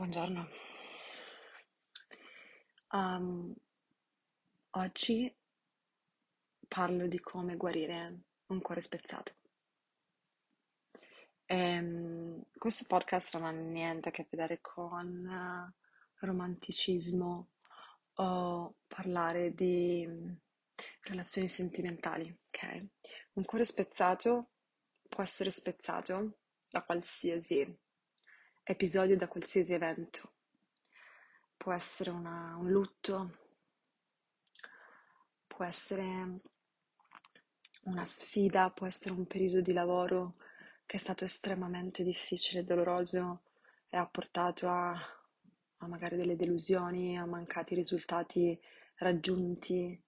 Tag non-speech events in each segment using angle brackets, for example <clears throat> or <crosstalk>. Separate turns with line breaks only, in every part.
Buongiorno. Um, oggi parlo di come guarire un cuore spezzato. Ehm, questo podcast non ha niente a che vedere con romanticismo o parlare di relazioni sentimentali, ok? Un cuore spezzato può essere spezzato da qualsiasi episodio, da qualsiasi evento. Può essere una- un lutto, può essere una sfida, può essere un periodo di lavoro che è stato estremamente difficile e doloroso e ha portato a, a magari delle delusioni, a mancati risultati raggiunti.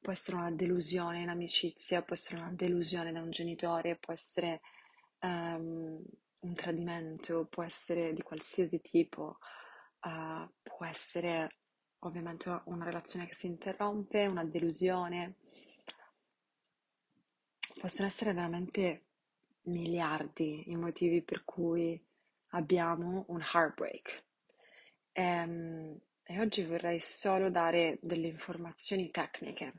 Può essere una delusione in amicizia, può essere una delusione da un genitore, può essere ehm, un tradimento, può essere di qualsiasi tipo, eh, può essere ovviamente una relazione che si interrompe, una delusione. Possono essere veramente miliardi i motivi per cui abbiamo un heartbreak. Ehm, e oggi vorrei solo dare delle informazioni tecniche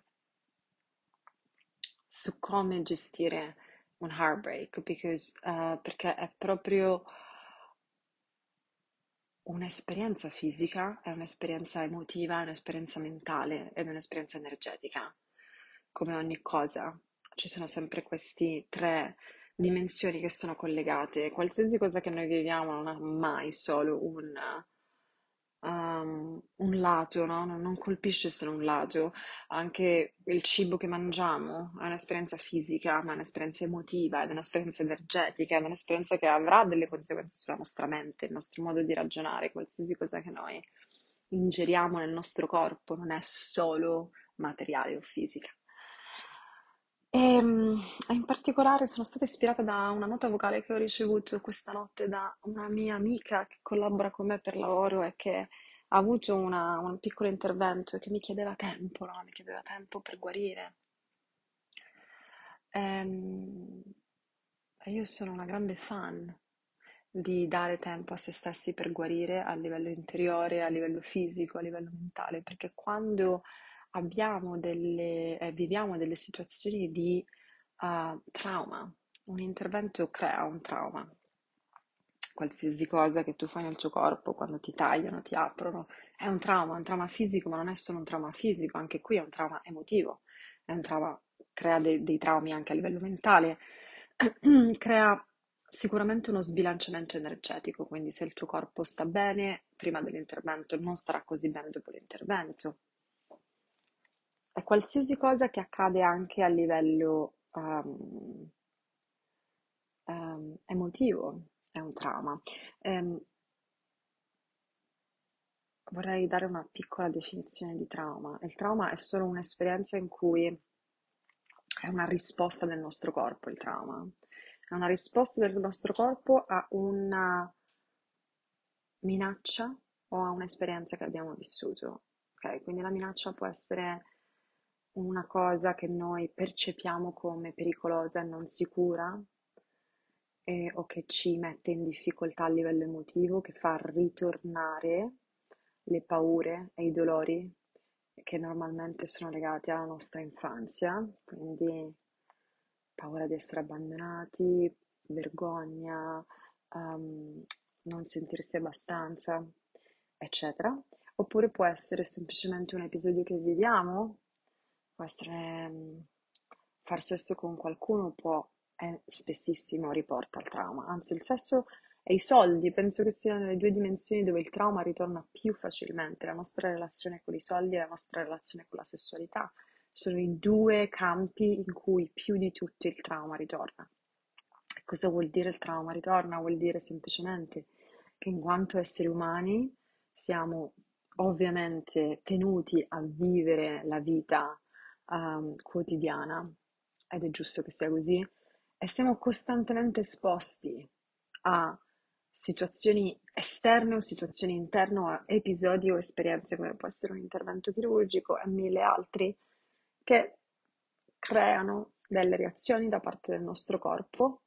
su come gestire un heartbreak, because, eh, perché è proprio un'esperienza fisica, è un'esperienza emotiva, è un'esperienza mentale ed è un'esperienza energetica. Come ogni cosa, ci sono sempre queste tre dimensioni che sono collegate. Qualsiasi cosa che noi viviamo non ha mai solo un, um, un lato, no? Non, non colpisce solo un lato. Anche il cibo che mangiamo è un'esperienza fisica, ma è un'esperienza emotiva, è un'esperienza energetica, è un'esperienza che avrà delle conseguenze sulla nostra mente, il nostro modo di ragionare, qualsiasi cosa che noi ingeriamo nel nostro corpo non è solo materiale o fisica. E, mm, in particolare sono stata ispirata da una nota vocale che ho ricevuto questa notte da una mia amica che collabora con me per lavoro e che ha avuto una- un piccolo intervento e che mi chiedeva tempo, no? Mi chiedeva tempo per guarire. Ehm, E io sono una grande fan di dare tempo a se stessi per guarire a livello interiore, a livello fisico, a livello mentale, perché quando abbiamo delle, eh, viviamo delle situazioni di uh, trauma. Un intervento crea un trauma. Qualsiasi cosa che tu fai nel tuo corpo, quando ti tagliano, ti aprono, è un trauma, un trauma fisico, ma non è solo un trauma fisico, anche qui è un trauma emotivo, è un trauma, crea dei, dei traumi anche a livello mentale, <clears throat> crea sicuramente uno sbilanciamento energetico, quindi se il tuo corpo sta bene prima dell'intervento, non starà così bene dopo l'intervento è qualsiasi cosa che accade anche a livello um, um, emotivo, è un trauma. Um, vorrei dare una piccola definizione di trauma. Il trauma è solo un'esperienza in cui è una risposta del nostro corpo, il trauma. È una risposta del nostro corpo a una minaccia o a un'esperienza che abbiamo vissuto. Ok, quindi la minaccia può essere una cosa che noi percepiamo come pericolosa e non sicura e, o che ci mette in difficoltà a livello emotivo, che fa ritornare le paure e i dolori che normalmente sono legati alla nostra infanzia, quindi paura di essere abbandonati, vergogna, um, non sentirsi abbastanza, eccetera. Oppure può essere semplicemente un episodio che viviamo può essere mm, far sesso con qualcuno può, è, spessissimo riporta al trauma, anzi il sesso e i soldi penso che siano le due dimensioni dove il trauma ritorna più facilmente, la nostra relazione con i soldi e la nostra relazione con la sessualità sono i due campi in cui più di tutti il trauma ritorna. Cosa vuol dire il trauma ritorna? Vuol dire semplicemente che in quanto esseri umani siamo ovviamente tenuti a vivere la vita um, quotidiana, ed è giusto che sia così, e siamo costantemente esposti a situazioni esterne o situazioni interne, a episodi o esperienze come può essere un intervento chirurgico e mille altri che creano delle reazioni da parte del nostro corpo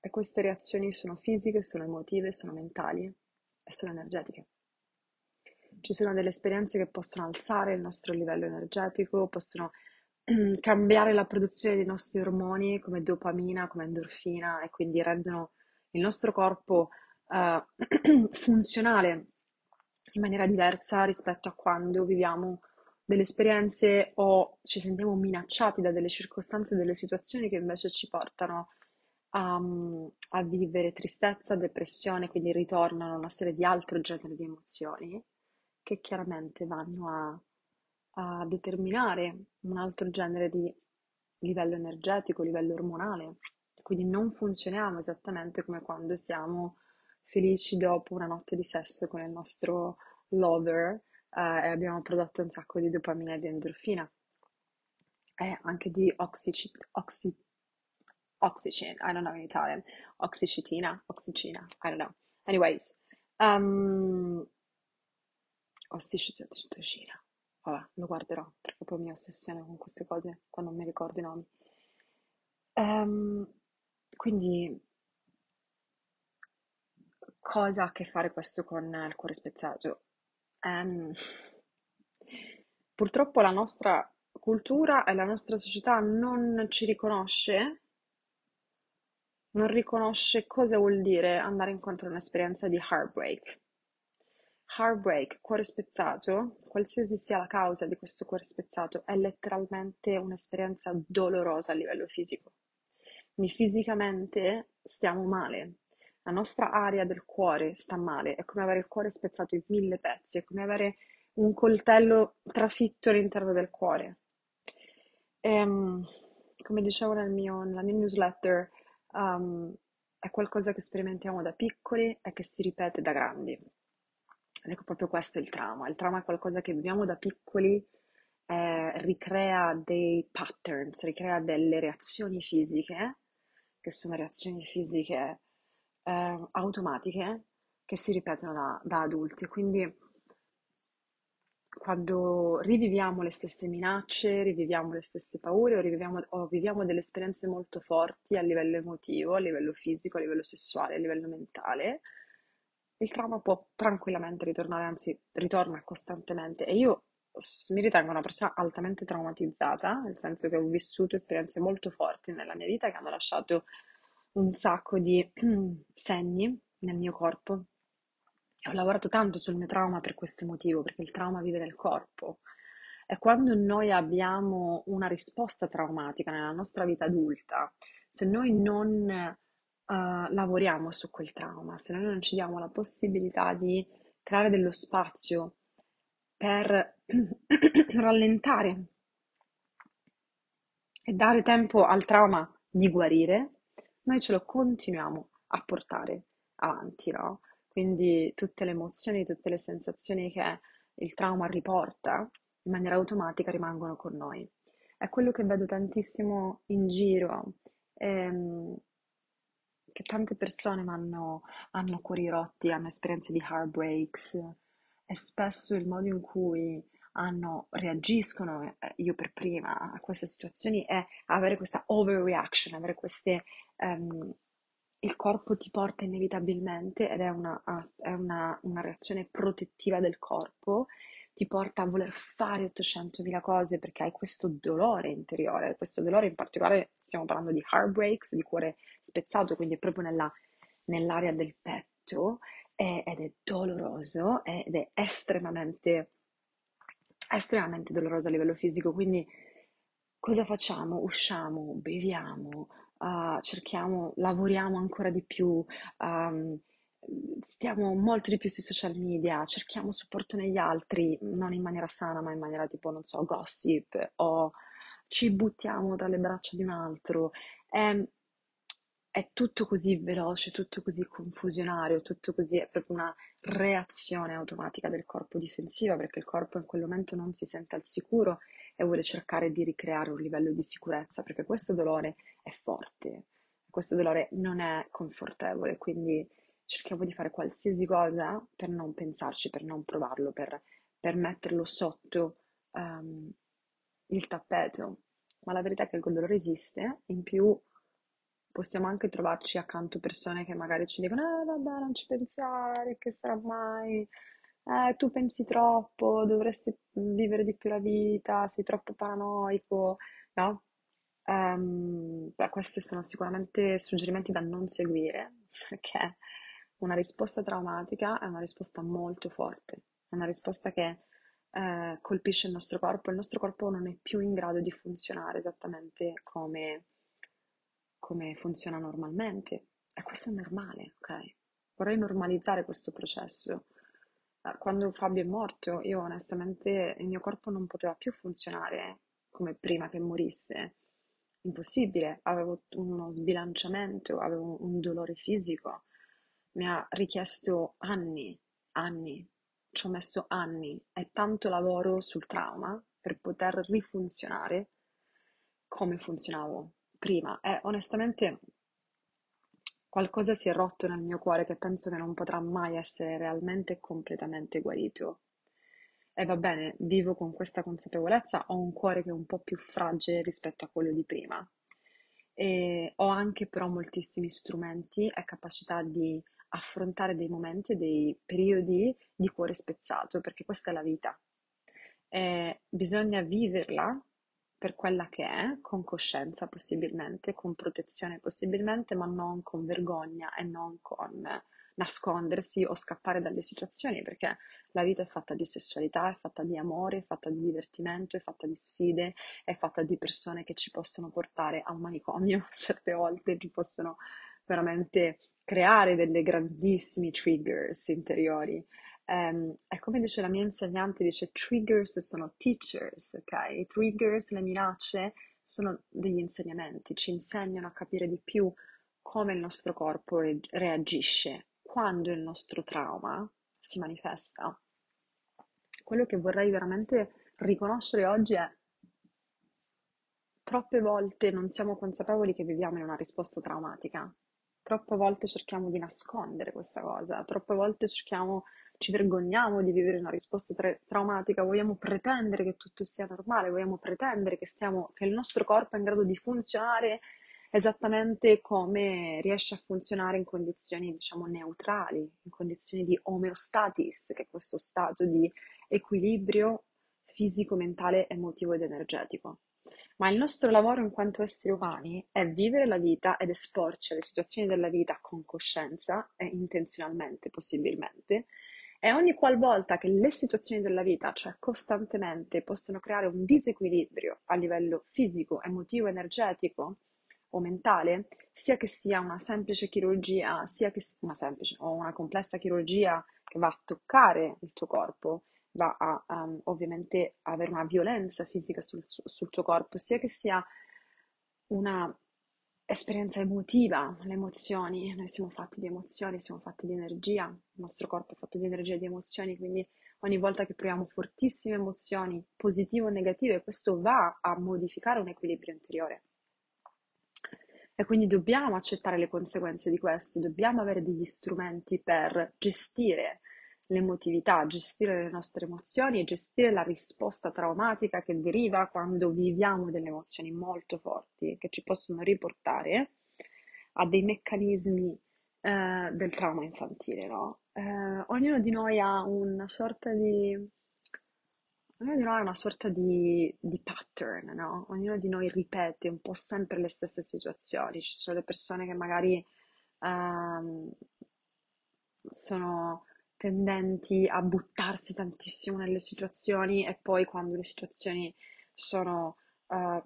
e queste reazioni sono fisiche, sono emotive, sono mentali e sono energetiche. Ci sono delle esperienze che possono alzare il nostro livello energetico, possono cambiare la produzione dei nostri ormoni come dopamina, come endorfina e quindi rendono il nostro corpo uh, <clears throat> funzionale in maniera diversa rispetto a quando viviamo delle esperienze o ci sentiamo minacciati da delle circostanze, delle situazioni che invece ci portano a, a vivere tristezza, depressione, quindi ritornano una serie di altro genere di emozioni che chiaramente vanno a a determinare un altro genere di livello energetico, livello ormonale. Quindi non funzioniamo esattamente come quando siamo felici dopo una notte di sesso con il nostro lover eh, e abbiamo prodotto un sacco di dopamina e di endorfina e anche di oxyci, oxy, oxycin, I don't know in Italian, oxycitina, oxycina, I don't know. Anyways, um, oxycina, Vabbè, lo guarderò perché poi mi ossessione con queste cose quando non mi ricordo i nomi. Ehm, quindi, cosa ha a che fare questo con il cuore spezzato? Ehm, purtroppo la nostra cultura e la nostra società non ci riconosce, non riconosce cosa vuol dire andare incontro a un'esperienza di heartbreak. Heartbreak, cuore spezzato, qualsiasi sia la causa di questo cuore spezzato, è letteralmente un'esperienza dolorosa a livello fisico. Quindi fisicamente stiamo male, la nostra area del cuore sta male, è come avere il cuore spezzato in mille pezzi, è come avere un coltello trafitto all'interno del cuore. E, ehm, come dicevo nel mio, nella mia newsletter, um, è qualcosa che sperimentiamo da piccoli e che si ripete da grandi. Ed ecco proprio questo il trauma. Il trauma è qualcosa che viviamo da piccoli, eh, ricrea dei patterns, ricrea delle reazioni fisiche, che sono reazioni fisiche eh, automatiche, che si ripetono da, da adulti. Quindi quando riviviamo le stesse minacce, riviviamo le stesse paure o, riviviamo, o viviamo delle esperienze molto forti a livello emotivo, a livello fisico, a livello sessuale, a livello mentale, il trauma può tranquillamente ritornare, anzi ritorna costantemente e io mi ritengo una persona altamente traumatizzata, nel senso che ho vissuto esperienze molto forti nella mia vita che hanno lasciato un sacco di <clears throat> segni nel mio corpo. E ho lavorato tanto sul mio trauma per questo motivo, perché il trauma vive nel corpo. E quando noi abbiamo una risposta traumatica nella nostra vita adulta, se noi non uh, lavoriamo su quel trauma, se noi non ci diamo la possibilità di creare dello spazio per <clears throat> rallentare e dare tempo al trauma di guarire, noi ce lo continuiamo a portare avanti, no? Quindi tutte le emozioni, tutte le sensazioni che il trauma riporta in maniera automatica rimangono con noi. È quello che vedo tantissimo in giro. Ehm, tante persone hanno, hanno cuori rotti, hanno esperienze di heartbreaks e spesso il modo in cui hanno, reagiscono, eh, io per prima, a queste situazioni è avere questa overreaction, avere queste... Um, il corpo ti porta inevitabilmente ed è una, è una, una reazione protettiva del corpo ti porta a voler fare 800.000 cose perché hai questo dolore interiore, questo dolore in particolare stiamo parlando di heartbreaks, di cuore spezzato, quindi è proprio nella, nell'area del petto è, ed è doloroso ed è estremamente, estremamente doloroso a livello fisico, quindi cosa facciamo? Usciamo, beviamo, uh, cerchiamo, lavoriamo ancora di più, um, stiamo molto di più sui social media, cerchiamo supporto negli altri, non in maniera sana, ma in maniera tipo, non so, gossip o ci buttiamo tra le braccia di un altro. È, è tutto così veloce, tutto così confusionario, tutto così, è proprio una reazione automatica del corpo difensiva perché il corpo in quel momento non si sente al sicuro e vuole cercare di ricreare un livello di sicurezza perché questo dolore è forte, questo dolore non è confortevole, quindi cerchiamo di fare qualsiasi cosa per non pensarci, per non provarlo, per, per metterlo sotto um, il tappeto. Ma la verità è che il dolore esiste, in più possiamo anche trovarci accanto persone che magari ci dicono, eh vabbè, non ci pensare, che sarà mai, eh, tu pensi troppo, dovresti vivere di più la vita, sei troppo paranoico, no? Ehm, beh, questi sono sicuramente suggerimenti da non seguire, <laughs> perché una risposta traumatica è una risposta molto forte, è una risposta che eh, colpisce il nostro corpo, il nostro corpo non è più in grado di funzionare esattamente come, come funziona normalmente. E questo è normale, ok? Vorrei normalizzare questo processo. Eh, Quando Fabio è morto, io onestamente il mio corpo non poteva più funzionare come prima che morisse. Impossibile, avevo uno sbilanciamento, avevo un dolore fisico. Mi ha richiesto anni, anni, ci ho messo anni e tanto lavoro sul trauma per poter rifunzionare come funzionavo prima. E onestamente qualcosa si è rotto nel mio cuore che penso che non potrà mai essere realmente e completamente guarito. E va bene, vivo con questa consapevolezza, ho un cuore che è un po' più fragile rispetto a quello di prima. E ho anche però moltissimi strumenti e capacità di affrontare dei momenti dei periodi di cuore spezzato, perché questa è la vita. E bisogna viverla per quella che è, con coscienza possibilmente, con protezione possibilmente, ma non con vergogna e non con nascondersi o scappare dalle situazioni, perché la vita è fatta di sessualità, è fatta di amore, è fatta di divertimento, è fatta di sfide, è fatta di persone che ci possono portare al manicomio, <laughs> certe volte ci possono veramente creare delle grandissimi triggers interiori. Ehm, è come dice la mia insegnante, dice triggers sono teachers, ok? Triggers, le minacce sono degli insegnamenti, ci insegnano a capire di più come il nostro corpo re- reagisce quando il nostro trauma si manifesta. Quello che vorrei veramente riconoscere oggi è troppe volte non siamo consapevoli che viviamo in una risposta traumatica. Troppe volte cerchiamo di nascondere questa cosa, troppe volte cerchiamo, ci vergogniamo di vivere una risposta tra- traumatica, vogliamo pretendere che tutto sia normale, vogliamo pretendere che, stiamo, che il nostro corpo è in grado di funzionare esattamente come riesce a funzionare in condizioni, diciamo, neutrali, in condizioni di homeostatis, che è questo stato di equilibrio fisico, mentale, emotivo ed energetico. Ma il nostro lavoro in quanto esseri umani è vivere la vita ed esporci alle situazioni della vita con coscienza e intenzionalmente, possibilmente, e ogni qualvolta che le situazioni della vita, cioè costantemente, possono creare un disequilibrio a livello fisico, emotivo, energetico o mentale, sia che sia una semplice chirurgia, sia che sia una semplice o una complessa chirurgia che va a toccare il tuo corpo, va a um, ovviamente avere una violenza fisica sul, sul tuo corpo, sia che sia una esperienza emotiva, le emozioni, noi siamo fatti di emozioni, siamo fatti di energia, il nostro corpo è fatto di energia e di emozioni, quindi ogni volta che proviamo fortissime emozioni, positive o negative, questo va a modificare un equilibrio interiore. E quindi dobbiamo accettare le conseguenze di questo, dobbiamo avere degli strumenti per gestire l'emotività, gestire le nostre emozioni e gestire la risposta traumatica che deriva quando viviamo delle emozioni molto forti che ci possono riportare a dei meccanismi eh, del trauma infantile, no? Eh, ognuno di noi ha una sorta di Ognuno di noi ha una sorta di, di pattern, no? Ognuno di noi ripete un po' sempre le stesse situazioni. Ci sono le persone che magari ehm, sono tendenti a buttarsi tantissimo nelle situazioni e poi quando le situazioni sono eh,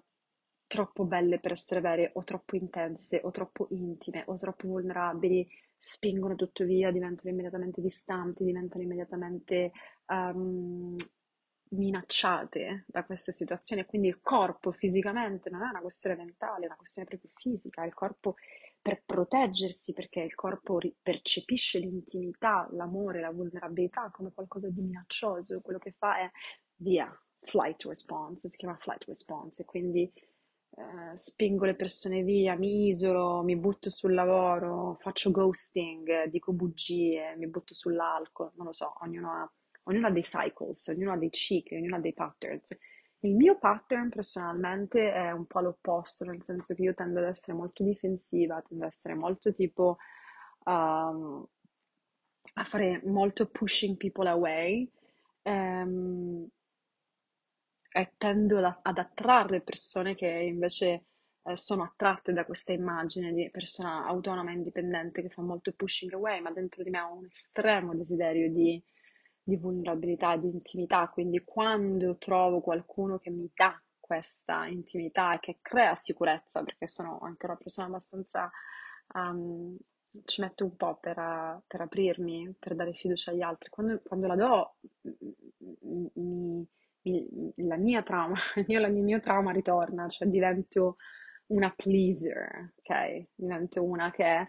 troppo belle per essere vere o troppo intense o troppo intime o troppo vulnerabili, spingono tutto via, diventano immediatamente distanti, diventano immediatamente ehm, minacciate da queste situazioni. Quindi il corpo fisicamente non è una questione mentale, è una questione proprio fisica, il corpo per proteggersi perché il corpo ri- percepisce l'intimità, l'amore, la vulnerabilità come qualcosa di minaccioso, quello che fa è via, flight response, si chiama flight response e quindi eh, spingo le persone via, mi isolo, mi butto sul lavoro, faccio ghosting, dico bugie, mi butto sull'alcol, non lo so, ognuno ha, ognuno ha dei cycles, ognuno ha dei cicli, ognuno ha dei patterns. Il mio pattern personalmente è un po' l'opposto, nel senso che io tendo ad essere molto difensiva, tendo ad essere molto tipo um, a fare molto pushing people away um, e tendo ad, attrarre persone che invece eh, sono attratte da questa immagine di persona autonoma e indipendente che fa molto pushing away, ma dentro di me ho un estremo desiderio di, di vulnerabilità, di intimità, quindi quando trovo qualcuno che mi dà questa intimità e che crea sicurezza, perché sono anche una persona abbastanza... Um, ci metto un po' per, per, aprirmi, per dare fiducia agli altri. Quando, quando la do, mi, mi, la mia trauma, il <laughs> mio, il mio trauma ritorna, cioè divento una pleaser, ok? Divento una che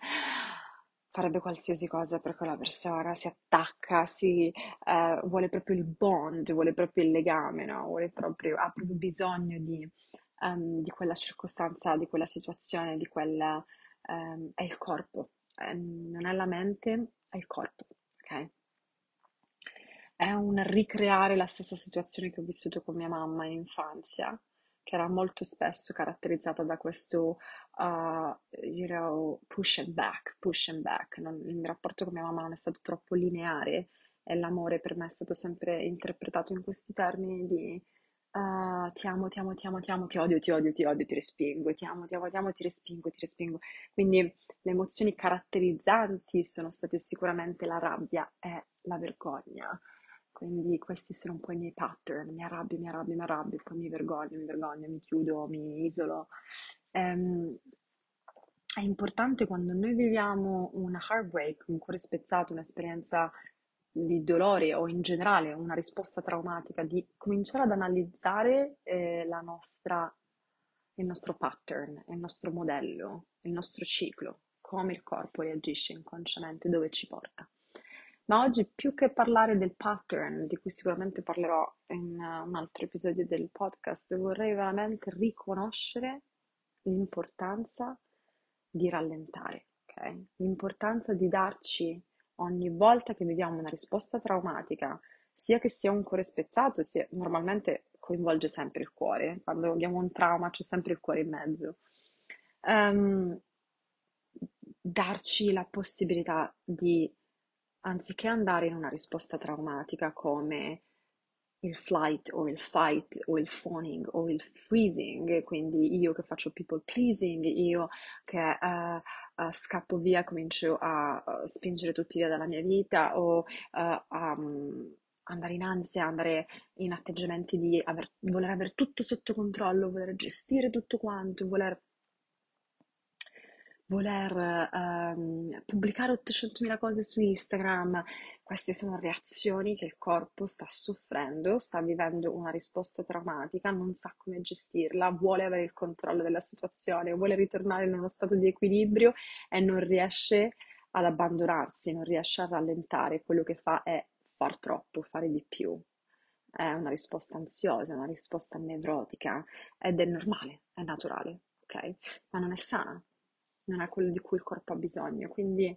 farebbe qualsiasi cosa per quella persona, si attacca, si, uh, vuole proprio il bond, vuole proprio il legame, no? Proprio, ha proprio bisogno di, um, di quella circostanza, di quella situazione, di quella... Um, è il corpo, um, non è la mente, è il corpo, ok? È un ricreare la stessa situazione che ho vissuto con mia mamma in infanzia, che era molto spesso caratterizzata da questo, uh, you know, push and back, push and back. Non, il mio rapporto con mia mamma non è stato troppo lineare e l'amore per me è stato sempre interpretato in questi termini di uh, ti amo, ti amo, ti amo, ti amo, ti odio, ti odio, ti odio, ti respingo, ti amo, ti amo, ti amo, ti respingo, ti respingo. Quindi le emozioni caratterizzanti sono state sicuramente la rabbia e la vergogna. Quindi questi sono un po' i miei pattern, mi arrabbio, mi arrabbio, mi arrabbio, poi mi vergogno, mi vergogno, mi chiudo, mi isolo. Ehm, è importante quando noi viviamo una heartbreak, un cuore spezzato, un'esperienza di dolore o in generale una risposta traumatica, di cominciare ad analizzare eh, nostra, il nostro pattern, il nostro modello, il nostro ciclo, come il corpo reagisce inconsciamente, dove ci porta. Ma oggi più che parlare del pattern, di cui sicuramente parlerò in un altro episodio del podcast, vorrei veramente riconoscere l'importanza di rallentare, ok? L'importanza di darci ogni volta che viviamo una risposta traumatica, sia che sia un cuore spezzato, sia normalmente coinvolge sempre il cuore, quando abbiamo un trauma c'è sempre il cuore in mezzo. Um, darci la possibilità di anziché andare in una risposta traumatica come il flight o il fight o il phoning o il freezing, quindi io che faccio people pleasing, io che uh, uh, scappo via, comincio a uh, spingere tutti via dalla mia vita o a um, andare in ansia, andare in atteggiamenti di aver, voler avere tutto sotto controllo, voler gestire tutto quanto, voler voler ehm, pubblicare 800.000 cose su Instagram, queste sono reazioni che il corpo sta soffrendo, sta vivendo una risposta traumatica, non sa come gestirla, vuole avere il controllo della situazione, vuole ritornare in uno stato di equilibrio e non riesce ad abbandonarsi, non riesce a rallentare, quello che fa è far troppo, fare di più. È una risposta ansiosa, una risposta nevrotica ed è normale, è naturale, ok? Ma non è sana, non è quello di cui il corpo ha bisogno. Quindi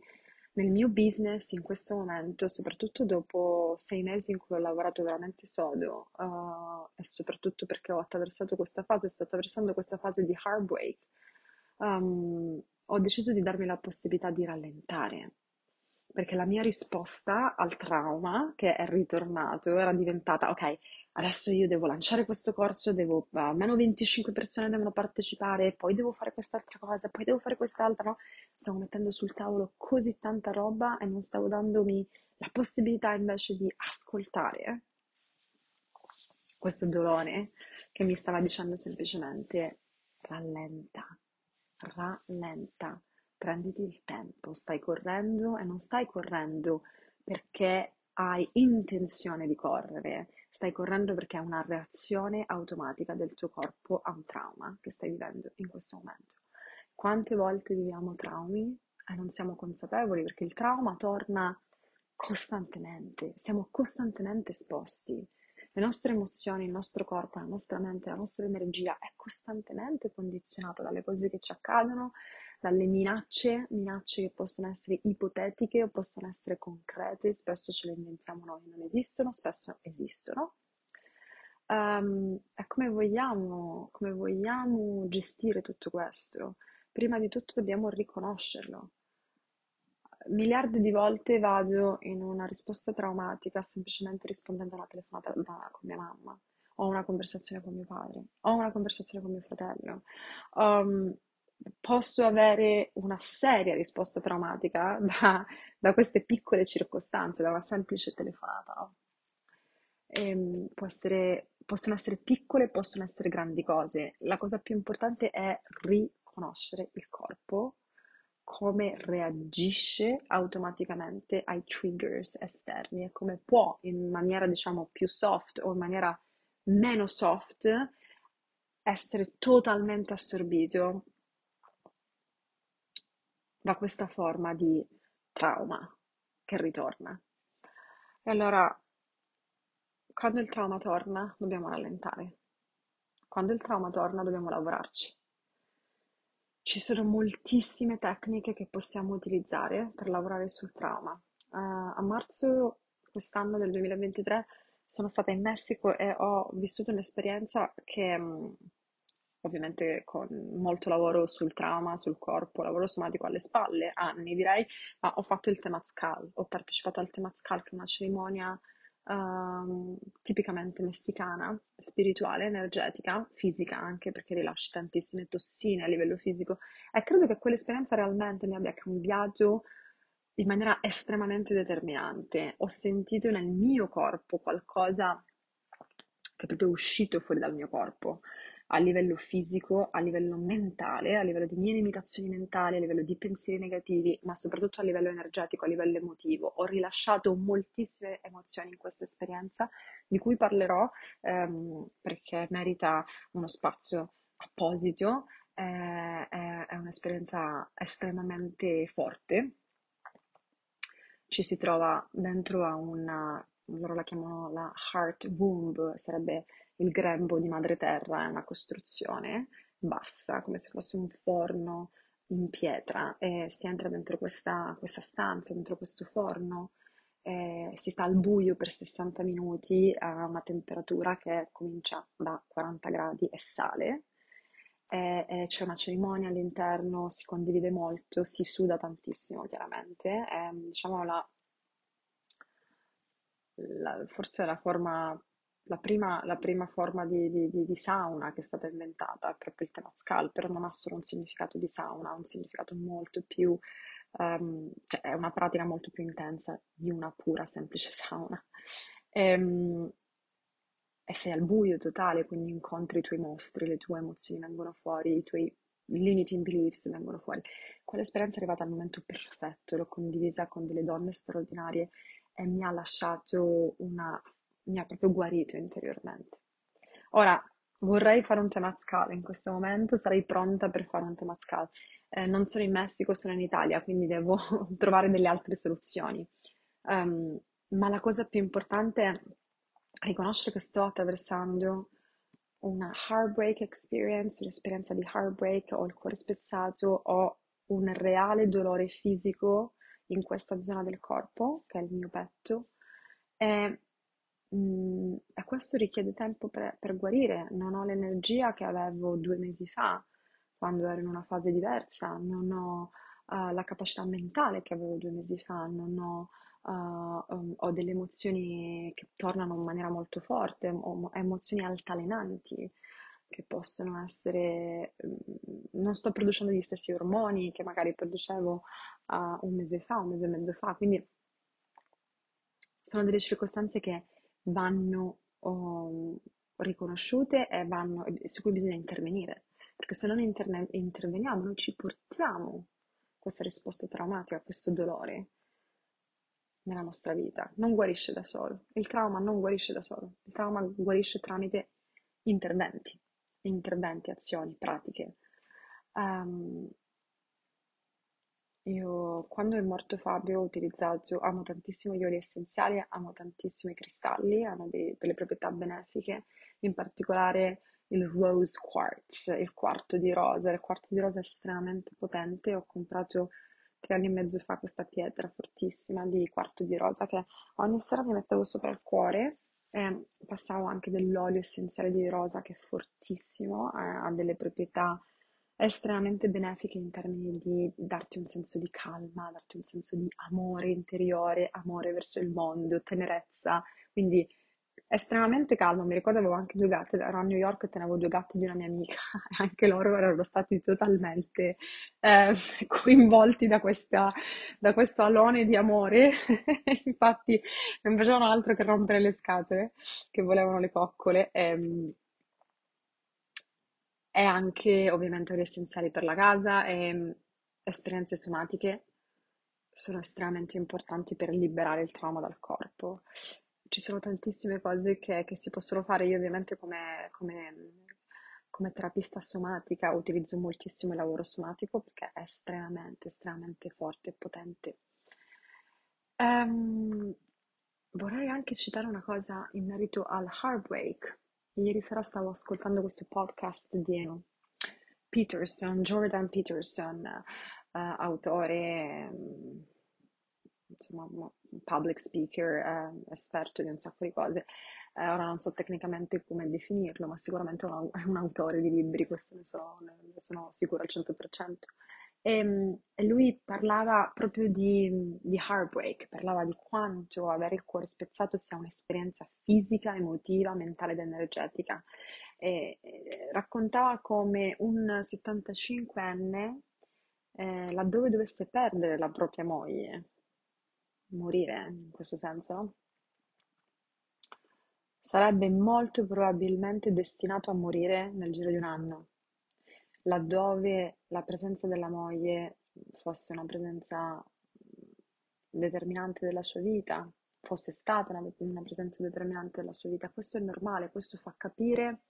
nel mio business in questo momento, soprattutto dopo sei mesi in cui ho lavorato veramente sodo uh, e soprattutto perché ho attraversato questa fase, sto attraversando questa fase di heartbreak, um, ho deciso di darmi la possibilità di rallentare. Perché la mia risposta al trauma che è ritornato era diventata, ok, adesso io devo lanciare questo corso, devo, almeno 25 persone devono partecipare, poi devo fare quest'altra cosa, poi devo fare quest'altra, no? Stavo mettendo sul tavolo così tanta roba e non stavo dandomi la possibilità invece di ascoltare questo dolore che mi stava dicendo semplicemente rallenta, rallenta, prenditi il tempo, stai correndo e non stai correndo perché hai intenzione di correre, Stai correndo perché è una reazione automatica del tuo corpo a un trauma che stai vivendo in questo momento. Quante volte viviamo traumi e non siamo consapevoli perché il trauma torna costantemente, siamo costantemente esposti. Le nostre emozioni, il nostro corpo, la nostra mente, la nostra energia è costantemente condizionata dalle cose che ci accadono, dalle minacce, minacce che possono essere ipotetiche o possono essere concrete, spesso ce le inventiamo noi, non esistono, spesso esistono. Ehm, è come vogliamo, come vogliamo gestire tutto questo. Prima di tutto dobbiamo riconoscerlo. Miliardi di volte vado in una risposta traumatica semplicemente rispondendo a una telefonata da- con mia mamma, o a una conversazione con mio padre, o a una conversazione con mio fratello. Um, posso avere una seria risposta traumatica <laughs> da, da queste piccole circostanze, da una semplice telefonata, no? Ehm, essere- possono essere piccole, possono essere grandi cose. La cosa più importante è riconoscere il corpo come reagisce automaticamente ai triggers esterni e come può in maniera diciamo più soft o in maniera meno soft essere totalmente assorbito da questa forma di trauma che ritorna. E allora, quando il trauma torna, dobbiamo rallentare. Quando il trauma torna, dobbiamo lavorarci. Ci sono moltissime tecniche che possiamo utilizzare per lavorare sul trauma. Eh, a marzo quest'anno del 2023 sono stata in Messico e ho vissuto un'esperienza che mh, ovviamente con molto lavoro sul trauma, sul corpo, lavoro somatico alle spalle, anni direi, ma ho fatto il Temazcal, ho partecipato al Temazcal che è una cerimonia ehm, tipicamente messicana, spirituale, energetica, fisica anche perché rilasci tantissime tossine a livello fisico e credo che quell'esperienza realmente mi abbia cambiato in maniera estremamente determinante. Ho sentito nel mio corpo qualcosa che è proprio uscito fuori dal mio corpo a livello fisico, a livello mentale, a livello di mie limitazioni mentali, a livello di pensieri negativi, ma soprattutto a livello energetico, a livello emotivo. Ho rilasciato moltissime emozioni in questa esperienza, di cui parlerò ehm, perché merita uno spazio apposito. Eh, è, è un'esperienza estremamente forte. Ci si trova dentro a una, loro la chiamano la heart womb, sarebbe il grembo di madreterra, è una costruzione bassa, come se fosse un forno in pietra e si entra dentro questa, questa stanza, dentro questo forno, e si sta al buio per 60 minuti a una temperatura che comincia da 40 gradi e sale. E, e c'è una cerimonia all'interno, si condivide molto, si suda tantissimo chiaramente. È, diciamo la la- forse la forma, la prima, la prima forma di, di- di- sauna che è stata inventata, è proprio il Temazcal, però non ha solo un significato di sauna, ha un significato molto più, ehm, cioè è una pratica molto più intensa di una pura semplice <laughs> sauna. Ehm, E, sei al buio totale, quindi incontri i tuoi mostri, le tue emozioni vengono fuori, i tuoi limiting beliefs vengono fuori. Quell'esperienza è arrivata al momento perfetto, l'ho condivisa con delle donne straordinarie e mi ha lasciato una... mi ha proprio guarito interiormente. Ora, vorrei fare un temazcal in questo momento, sarei pronta per fare un temazcal. Eh, non sono in Messico, sono in Italia, quindi devo <laughs> trovare delle altre soluzioni. Ehm, ma la cosa più importante è riconoscere che sto attraversando una heartbreak experience, un'esperienza di heartbreak, ho il cuore spezzato, ho un reale dolore fisico in questa zona del corpo, che è il mio petto, e, mm, e questo richiede tempo per, per guarire. Non ho l'energia che avevo due mesi fa, quando ero in una fase diversa, non ho eh, la capacità mentale che avevo due mesi fa, non ho, eh, um, ho delle emozioni che tornano in maniera molto forte, ho mo- emozioni altalenanti che possono essere, mm, non sto producendo gli stessi ormoni che magari producevo uh, un mese fa, un mese e mezzo fa, quindi sono delle circostanze che vanno um, riconosciute e vanno, su cui bisogna intervenire, perché se non interne- interveniamo noi ci portiamo questa risposta traumatica, questo dolore nella nostra vita. Non guarisce da solo, il trauma non guarisce da solo, il trauma guarisce tramite interventi, interventi, azioni, pratiche. Ehm, io quando è morto Fabio ho utilizzato, amo tantissimo gli oli essenziali, amo tantissimo i cristalli, hanno dei- delle proprietà benefiche, in particolare il rose quartz, il quarto di rosa. Il quarto di rosa è estremamente potente, ho comprato tre anni e mezzo fa questa pietra fortissima di quarto di rosa che ogni sera mi mettevo sopra il cuore E passavo anche dell'olio essenziale di rosa che è fortissimo, ha ha delle proprietà estremamente benefiche in termini di darti un senso di calma, darti un senso di amore interiore, amore verso il mondo, tenerezza, quindi estremamente calmo. Mi ricordo avevo anche due gatti, ero a New York e tenevo due gatti di una mia amica <laughs> e anche loro erano stati totalmente eh, <laughs> coinvolti da questa, da questo alone di amore. <laughs> Infatti non facevano altro che rompere le scatole, che volevano le coccole. E, e anche ovviamente oli essenziali per la casa e mh, esperienze somatiche sono estremamente importanti per liberare il trauma dal corpo. Ci sono tantissime cose che, che si possono fare. Io ovviamente come, come, come terapista somatica utilizzo moltissimo il lavoro somatico perché è estremamente, estremamente forte e potente. Ehm, vorrei anche citare una cosa in merito al heartbreak. Ieri sera stavo ascoltando questo podcast di Peterson, Jordan Peterson, eh, autore, mm, insomma, public speaker, eh, esperto di un sacco di cose. Eh, ora non so tecnicamente come definirlo, ma sicuramente è un, <laughs> un autore di libri, questo ne sono, ne sono sicura al 100%. E, mm, e lui parlava proprio di, di heartbreak, parlava di quanto avere il cuore spezzato sia un'esperienza fisica, emotiva, mentale ed energetica. E, e raccontava come un 75enne, eh, laddove dovesse perdere la propria moglie, morire in questo senso, sarebbe molto probabilmente destinato a morire nel giro di un anno, laddove la presenza della moglie fosse una presenza determinante della sua vita, fosse stata una, una presenza determinante della sua vita. Questo è normale, questo fa capire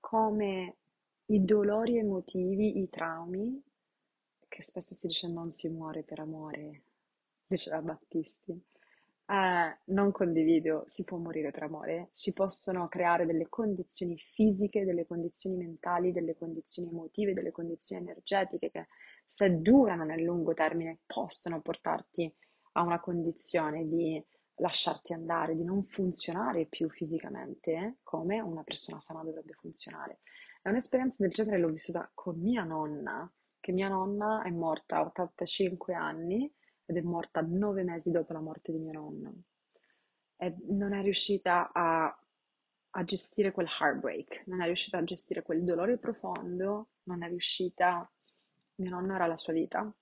come i dolori emotivi, i traumi, che spesso si dice non si muore per amore, diceva Battisti, eh, non condivido, si può morire per amore, si possono creare delle condizioni fisiche, delle condizioni mentali, delle condizioni emotive, delle condizioni energetiche che se durano nel lungo termine possono portarti a una condizione di lasciarti andare, di non funzionare più fisicamente come una persona sana dovrebbe funzionare. È un'esperienza del genere l'ho vissuta con mia nonna, che mia nonna è morta a 85 anni ed è morta nove mesi dopo la morte di mio nonno. E non è riuscita a, a gestire quel heartbreak, non è riuscita a gestire quel dolore profondo, non è riuscita... Mio nonno era la sua vita,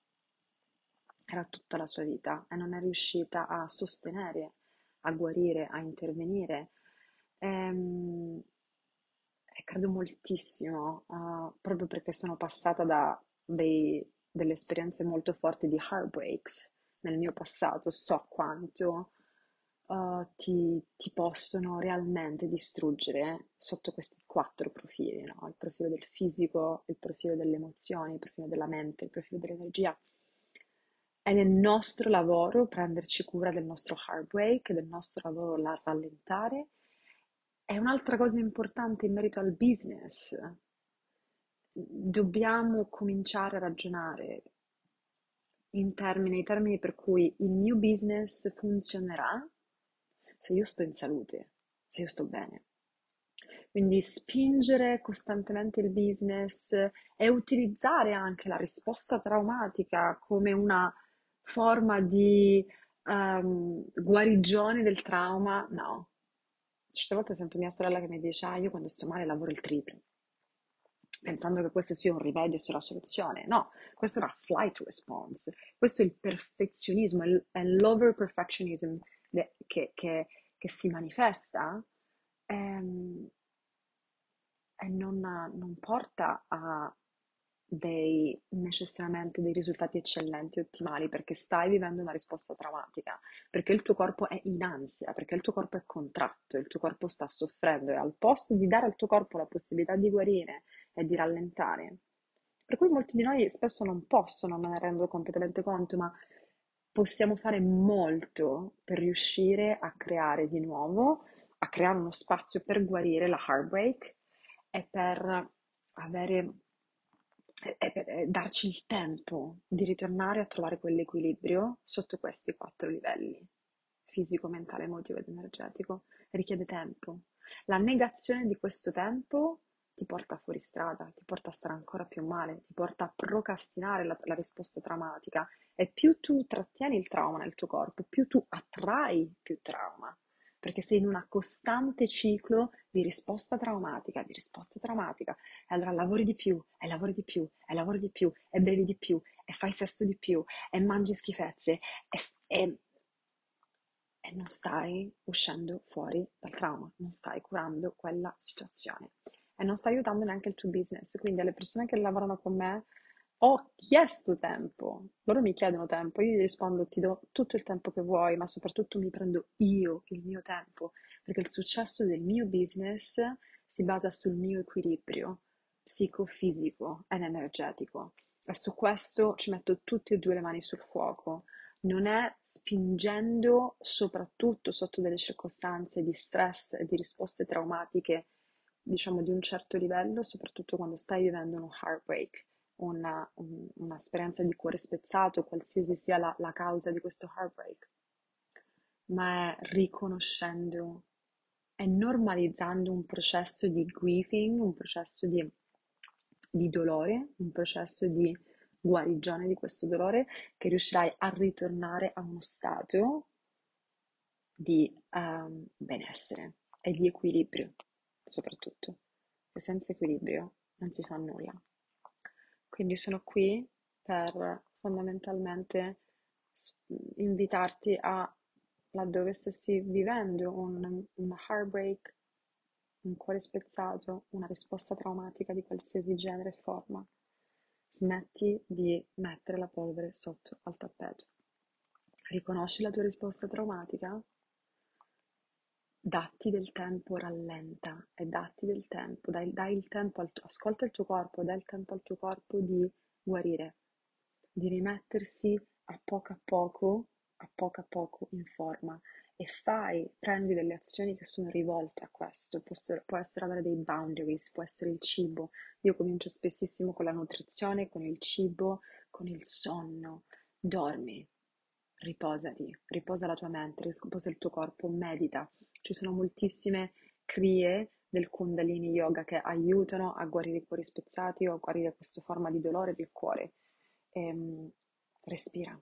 era tutta la sua vita e non è riuscita a sostenere, a guarire, a intervenire. Ehm, E, credo moltissimo, uh, proprio perché sono passata da dei- delle esperienze molto forti di heartbreaks nel mio passato, so quanto uh, ti, ti possono realmente distruggere sotto questi quattro profili, no? Il profilo del fisico, il profilo delle emozioni, il profilo della mente, il profilo dell'energia. È nel nostro lavoro prenderci cura del nostro heartbreak, del nostro lavoro la rallentare. È un'altra cosa importante in merito al business. Dobbiamo cominciare a ragionare in termini, nei termini per cui il mio business funzionerà se io sto in salute, se io sto bene. Quindi spingere costantemente il business e utilizzare anche la risposta traumatica come una forma di ehm, guarigione del trauma, no. Certe volte sento mia sorella che mi dice, ah, io quando sto male lavoro il triplo, pensando che questo sia un rimedio, sia la soluzione. No, questo è una flight response, questo è il perfezionismo, è l'over perfectionism che, che- che si manifesta ehm, e non, non porta a dei, necessariamente dei risultati eccellenti, ottimali, perché stai vivendo una risposta traumatica, perché il tuo corpo è in ansia, perché il tuo corpo è contratto, il tuo corpo sta soffrendo e al posto di dare al tuo corpo la possibilità di guarire e di rallentare. Per cui molti di noi spesso non possono, me ne rendo completamente conto, ma possiamo fare molto per riuscire a creare di nuovo, a creare uno spazio per guarire la heartbreak e per avere e per darci il tempo di ritornare a trovare quell'equilibrio sotto questi quattro livelli. fisico, mentale, emotivo ed energetico, richiede tempo. La negazione di questo tempo ti porta fuori strada, ti porta a stare ancora più male, ti porta a procrastinare la, la risposta traumatica. E più tu trattieni il trauma nel tuo corpo, più tu attrai più trauma. Perché sei in un costante ciclo di risposta traumatica, di risposta traumatica, e allora lavori di più, e lavori di più, e lavori di più, e bevi di più, e fai sesso di più, e mangi schifezze, e, e, e non stai uscendo fuori dal trauma, non stai curando quella situazione e non stai aiutando neanche il tuo business. Quindi alle persone che lavorano con me ho chiesto tempo, loro mi chiedono tempo, io gli rispondo ti do tutto il tempo che vuoi, ma soprattutto mi prendo io il mio tempo, perché il successo del mio business si basa sul mio equilibrio psicofisico ed energetico e su questo ci metto tutte e due le mani sul fuoco. Non è spingendo soprattutto sotto delle circostanze di stress e di risposte traumatiche, diciamo di un certo livello, soprattutto quando stai vivendo uno heartbreak una, un, un'esperienza di cuore spezzato, qualsiasi sia la, la causa di questo heartbreak, ma è riconoscendo e normalizzando un processo di grieving, un processo di, di dolore, un processo di guarigione di questo dolore, che riuscirai a ritornare a uno stato di um, benessere e di equilibrio, soprattutto. E senza equilibrio non si fa nulla. Quindi sono qui per fondamentalmente invitarti a, laddove stessi vivendo un, un heartbreak, un cuore spezzato, una risposta traumatica di qualsiasi genere e forma, smetti di mettere la polvere sotto al tappeto. Riconosci la tua risposta traumatica datti del tempo, rallenta e datti del tempo, dai, dai il tempo al ascolta il tuo corpo, dai il tempo al tuo corpo di guarire, di rimettersi a poco a poco, a poco a poco in forma e fai, prendi delle azioni che sono rivolte a questo, può essere, può essere avere dei boundaries, può essere il cibo. Io comincio spessissimo con la nutrizione, con il cibo, con il sonno. Dormi, riposati, riposa la tua mente, riposa il tuo corpo, medita. Ci sono moltissime crie del Kundalini Yoga che aiutano a guarire i cuori spezzati o a guarire questa forma di dolore del cuore. Ehm, respira.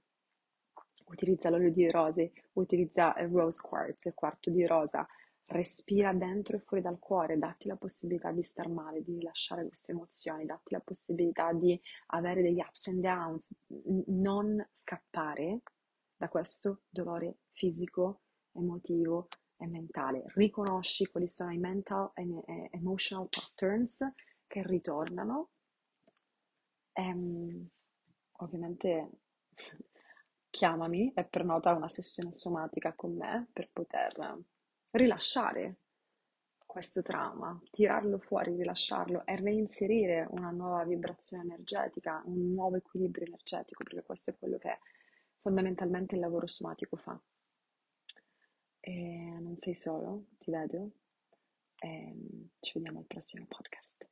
Utilizza l'olio di rose, utilizza il rose quartz, il quarto di rosa. Respira dentro e fuori dal cuore, datti la possibilità di star male, di rilasciare queste emozioni, datti la possibilità di avere degli ups and downs, non scappare da questo dolore fisico, emotivo e mentale. Riconosci quali sono i mental e emotional patterns che ritornano. E, ehm, ovviamente <laughs> chiamami e prenota una sessione somatica con me per poter rilasciare questo trauma, tirarlo fuori, rilasciarlo e reinserire una nuova vibrazione energetica, un nuovo equilibrio energetico, perché questo è quello che fondamentalmente il lavoro somatico fa. E non sei solo, ti vedo e ci vediamo al prossimo podcast.